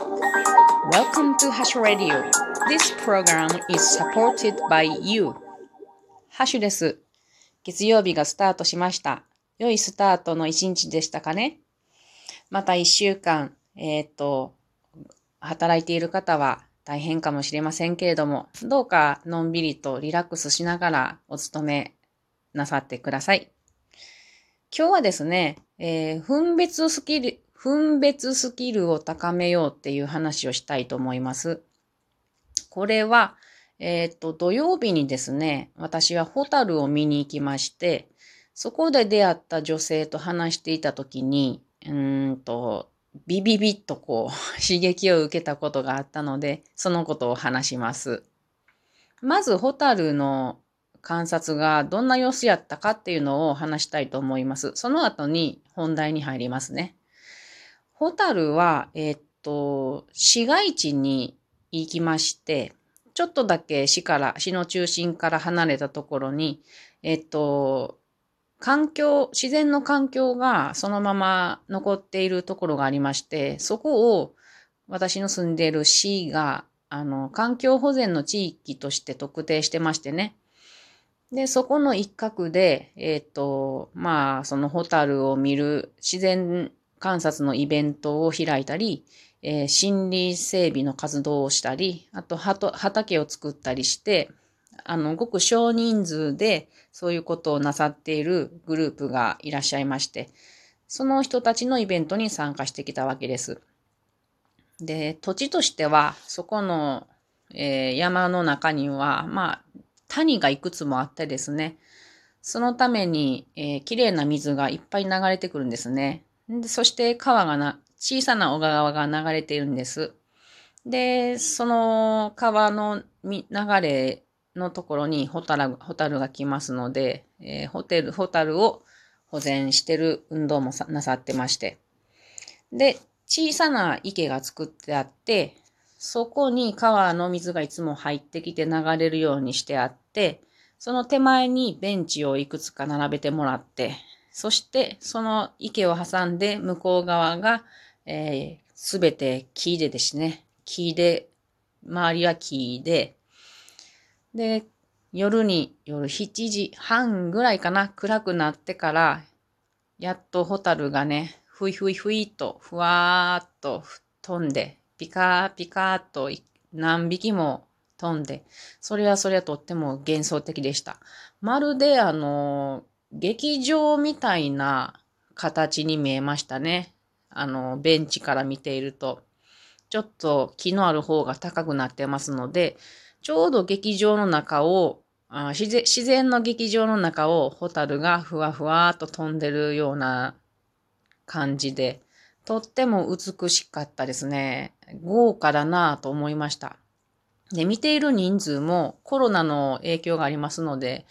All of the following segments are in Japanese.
Welcome to Hash Radio. This program is supported by you. ハッシュです。月曜日がスタートしました。良いスタートの一日でしたかねまた一週間、えっ、ー、と、働いている方は大変かもしれませんけれども、どうかのんびりとリラックスしながらお勤めなさってください。今日はですね、えー、分別スキル、分別スキルを高めようっていう話をしたいと思います。これは、えっ、と、土曜日にですね、私はホタルを見に行きまして、そこで出会った女性と話していたときに、うんと、ビビビッとこう、刺激を受けたことがあったので、そのことを話します。まず、ホタルの観察がどんな様子やったかっていうのを話したいと思います。その後に本題に入りますね。ホタルは、えー、っと、市街地に行きまして、ちょっとだけ市から、市の中心から離れたところに、えっと、環境、自然の環境がそのまま残っているところがありまして、そこを私の住んでいる市が、あの、環境保全の地域として特定してましてね。で、そこの一角で、えっ、と、まあ、そのホタルを見る自然観察のイベントを開いたり、えー、森林整備の活動をしたり、あと畑を作ったりして、あの、ごく少人数でそういうことをなさっているグループがいらっしゃいまして、その人たちのイベントに参加してきたわけです。で、土地としては、そこの、えー、山の中には、まあ、谷がいくつもあってですね、そのために、えー、綺麗な水がいっぱい流れてくるんですね。でそして川がな、小さな小川が流れているんです。で、その川の流れのところにホタルホタルが来ますので、えー、ホテル、ホタルを保全してる運動もなさってまして。で、小さな池が作ってあって、そこに川の水がいつも入ってきて流れるようにしてあって、その手前にベンチをいくつか並べてもらって、そして、その池を挟んで向こう側が、えす、べて木でですね。木で、周りは木で、で、夜に、夜7時半ぐらいかな、暗くなってから、やっとホタルがね、ふいふいふいと、ふわーっと飛んで、ピカーピカーと何匹も飛んで、それはそれはとっても幻想的でした。まるであの、劇場みたいな形に見えましたね。あの、ベンチから見ていると。ちょっと気のある方が高くなってますので、ちょうど劇場の中を、あ自然自然の劇場の中をホタルがふわふわっと飛んでるような感じで、とっても美しかったですね。豪華だなぁと思いました。で、見ている人数もコロナの影響がありますので、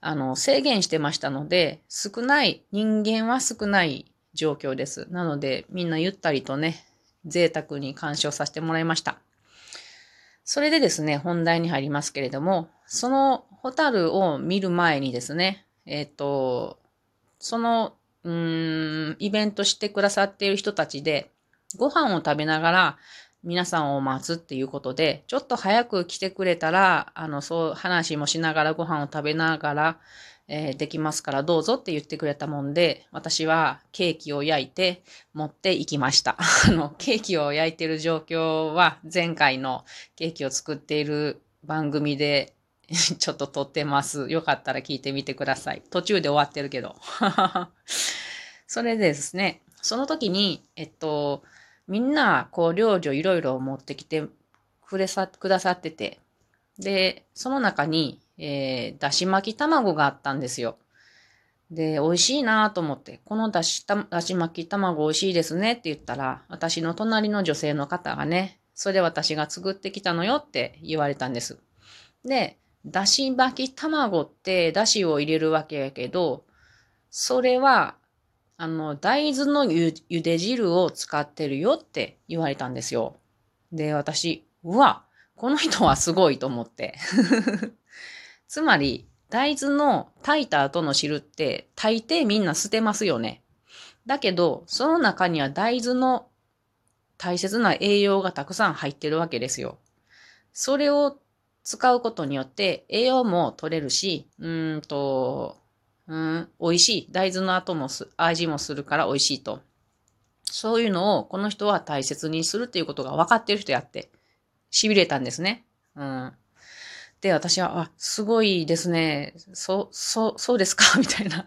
あの、制限してましたので、少ない、人間は少ない状況です。なので、みんなゆったりとね、贅沢に鑑賞させてもらいました。それでですね、本題に入りますけれども、そのホタルを見る前にですね、えっ、ー、と、その、うん、イベントしてくださっている人たちで、ご飯を食べながら、皆さんを待つっていうことで、ちょっと早く来てくれたら、あの、そう、話もしながらご飯を食べながら、えー、できますからどうぞって言ってくれたもんで、私はケーキを焼いて持って行きました。あの、ケーキを焼いてる状況は前回のケーキを作っている番組で ちょっと撮ってます。よかったら聞いてみてください。途中で終わってるけど。それでですね、その時に、えっと、みんな、こう、料理をいろいろ持ってきてくれさ、くださってて、で、その中に、えー、だし巻き卵があったんですよ。で、美味しいなと思って、このだし、だし巻き卵美味しいですねって言ったら、私の隣の女性の方がね、それで私が作ってきたのよって言われたんです。で、だし巻き卵ってだしを入れるわけやけど、それはあの、大豆のゆゆで汁を使ってるよって言われたんですよ。で、私、うわ、この人はすごいと思って。つまり、大豆の炊いた後の汁って大抵みんな捨てますよね。だけど、その中には大豆の大切な栄養がたくさん入ってるわけですよ。それを使うことによって栄養も取れるし、うんと、うん、美味しい。大豆の後もす、味もするから美味しいと。そういうのをこの人は大切にするっていうことが分かってる人やって、痺れたんですね。うん。で、私は、あ、すごいですね。そ、そ、そうですか？みたいな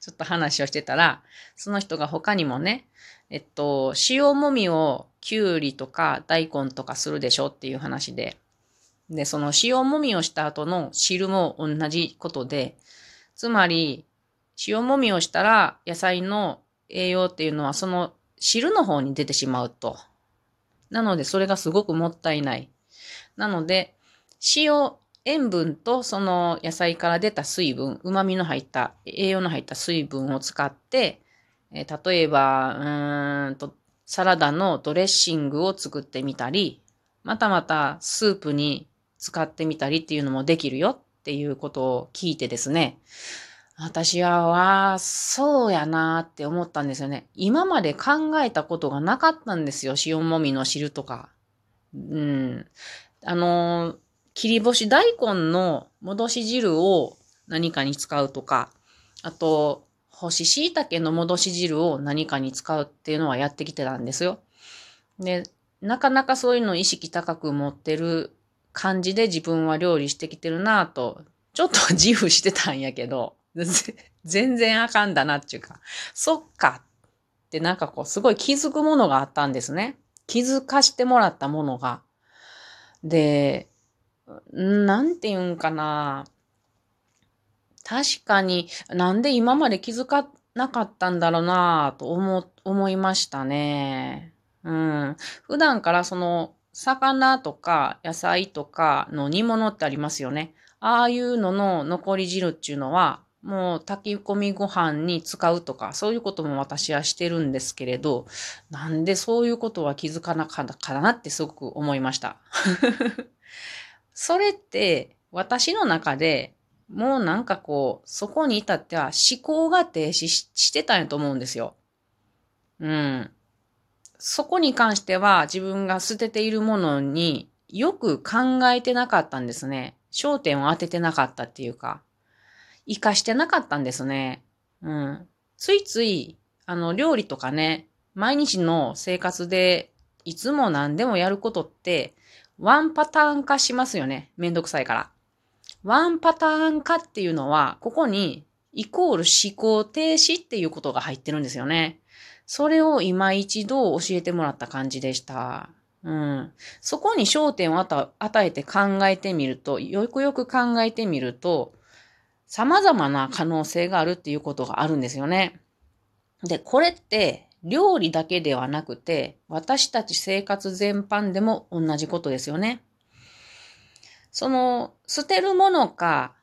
ちょっと話をしてたら、その人が他にもね、えっと、塩もみをきゅうりとか大根とかするでしょっていう話で、で、その塩もみをした後の汁も同じことで、つまり、塩もみをしたら野菜の栄養っていうのはその汁の方に出てしまうと。なので、それがすごくもったいない。なので、塩、塩分とその野菜から出た水分、旨味の入った、栄養の入った水分を使って、えー、例えば、うーんと、サラダのドレッシングを作ってみたり、またまたスープに使ってみたりっていうのもできるよっていうことを聞いてですね、私は、わあそうやなって思ったんですよね。今まで考えたことがなかったんですよ。塩もみの汁とか。うん。あの切り干し大根の戻し汁を何かに使うとか、あと、干し椎茸の戻し汁を何かに使うっていうのはやってきてたんですよ。で、なかなかそういうの意識高く持ってる感じで自分は料理してきてるなぁと、ちょっと自負してたんやけど、全然あかんだなっていうか、そっかってなんかこうすごい気づくものがあったんですね。気づかしてもらったものが。で、なんて言うんかな。確かになんで今まで気づかなかったんだろうなと思、思いましたね。うん。普段からその魚とか野菜とかの煮物ってありますよね。ああいうのの残り汁っていうのは、もう炊き込みご飯に使うとか、そういうことも私はしてるんですけれど、なんでそういうことは気づかなかったかなってすごく思いました。それって私の中でもうなんかこう、そこに至っては思考が停止してたんやと思うんですよ。うん。そこに関しては自分が捨てているものによく考えてなかったんですね。焦点を当ててなかったっていうか、活かしてなかったんですね。うん。ついつい、あの、料理とかね、毎日の生活でいつも何でもやることって、ワンパターン化しますよね。めんどくさいから。ワンパターン化っていうのは、ここにイコール思考停止っていうことが入ってるんですよね。それを今一度教えてもらった感じでした。うん。そこに焦点を与えて考えてみると、よくよく考えてみると、様々な可能性があるっていうことがあるんですよね。で、これって料理だけではなくて、私たち生活全般でも同じことですよね。その、捨てるものか、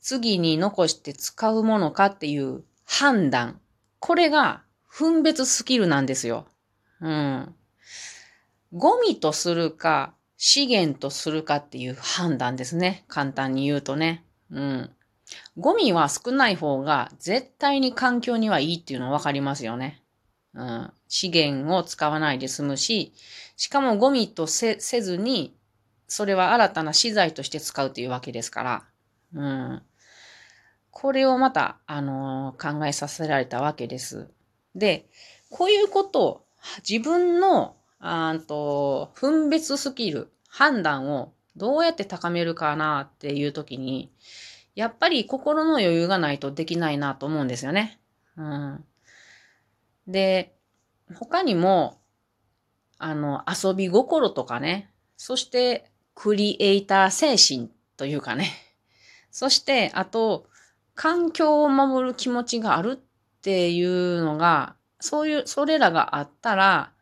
次に残して使うものかっていう判断。これが分別スキルなんですよ。うん。ゴミとするか、資源とするかっていう判断ですね。簡単に言うとね。うん。ゴミは少ない方が絶対に環境にはいいっていうのはわかりますよね。うん。資源を使わないで済むし、しかもゴミとせずに、それは新たな資材として使うというわけですから。うん。これをまた、あのー、考えさせられたわけです。で、こういうことを自分の、あと、分別スキル、判断をどうやって高めるかなっていう時に、やっぱり心の余裕がないとできないなと思うんですよね。うん。で、他にも、あの、遊び心とかね、そしてクリエイター精神というかね、そして、あと、環境を守る気持ちがあるっっていうのが、そういう、それらがあったら、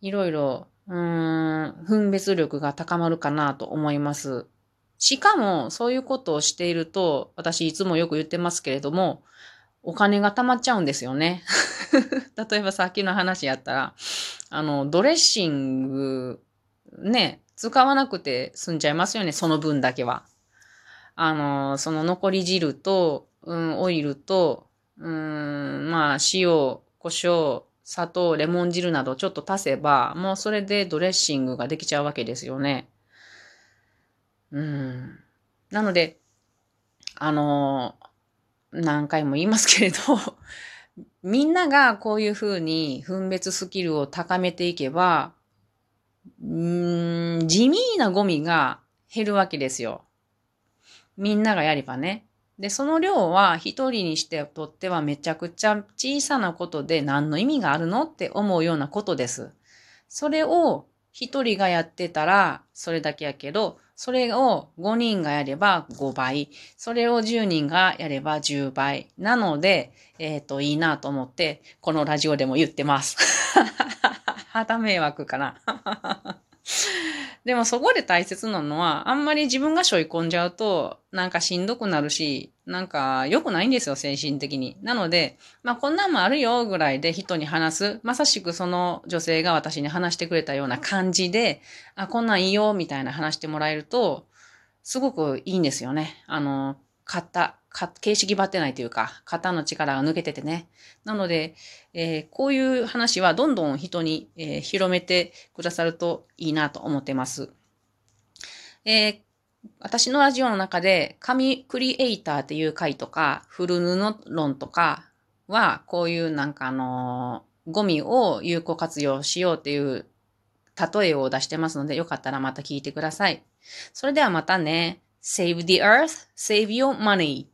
いろいろ、うーん、分別力が高まるかなと思います。しかも、そういうことをしていると、私いつもよく言ってますけれども、お金が貯まっちゃうんですよね。例えばさっきの話やったら、あの、ドレッシング、ね、使わなくて済んじゃいますよね、その分だけは。あの、その残り汁と、うん、オイルと、うん、まあ、塩、胡椒、砂糖、レモン汁などちょっと足せば、もうそれでドレッシングができちゃうわけですよね。うん。なので、あの、何回も言いますけれど、みんながこういうふうに分別スキルを高めていけば、うん、地味なゴミが減るわけですよ。みんながやればね。で、その量は一人にしてとってはめちゃくちゃ小さなことで何の意味があるのって思うようなことです。それを一人がやってたらそれだけやけど、それを5人がやれば5倍。それを10人がやれば10倍。なので、えっ、ー、と、いいなと思って、このラジオでも言ってます。はた迷惑かな。でもそこで大切なのは、あんまり自分が背負い込んじゃうと、なんかしんどくなるし、なんか良くないんですよ、精神的に。なので、まあこんなんもあるよぐらいで人に話す。まさしくその女性が私に話してくれたような感じで、あ、こんなんいいよ、みたいな話してもらえると、すごくいいんですよね。あの、買った型、形式ばってないというか、型の力が抜けててね。なので、えー、こういう話はどんどん人に、えー、広めてくださるといいなと思ってます。えー、私のラジオの中で、紙クリエイターっていう回とか、フル布論とかは、こういうなんかあのゴミを有効活用しようっていう例えを出してますので、よかったらまた聞いてください。それではまたね。Save the earth, save your money.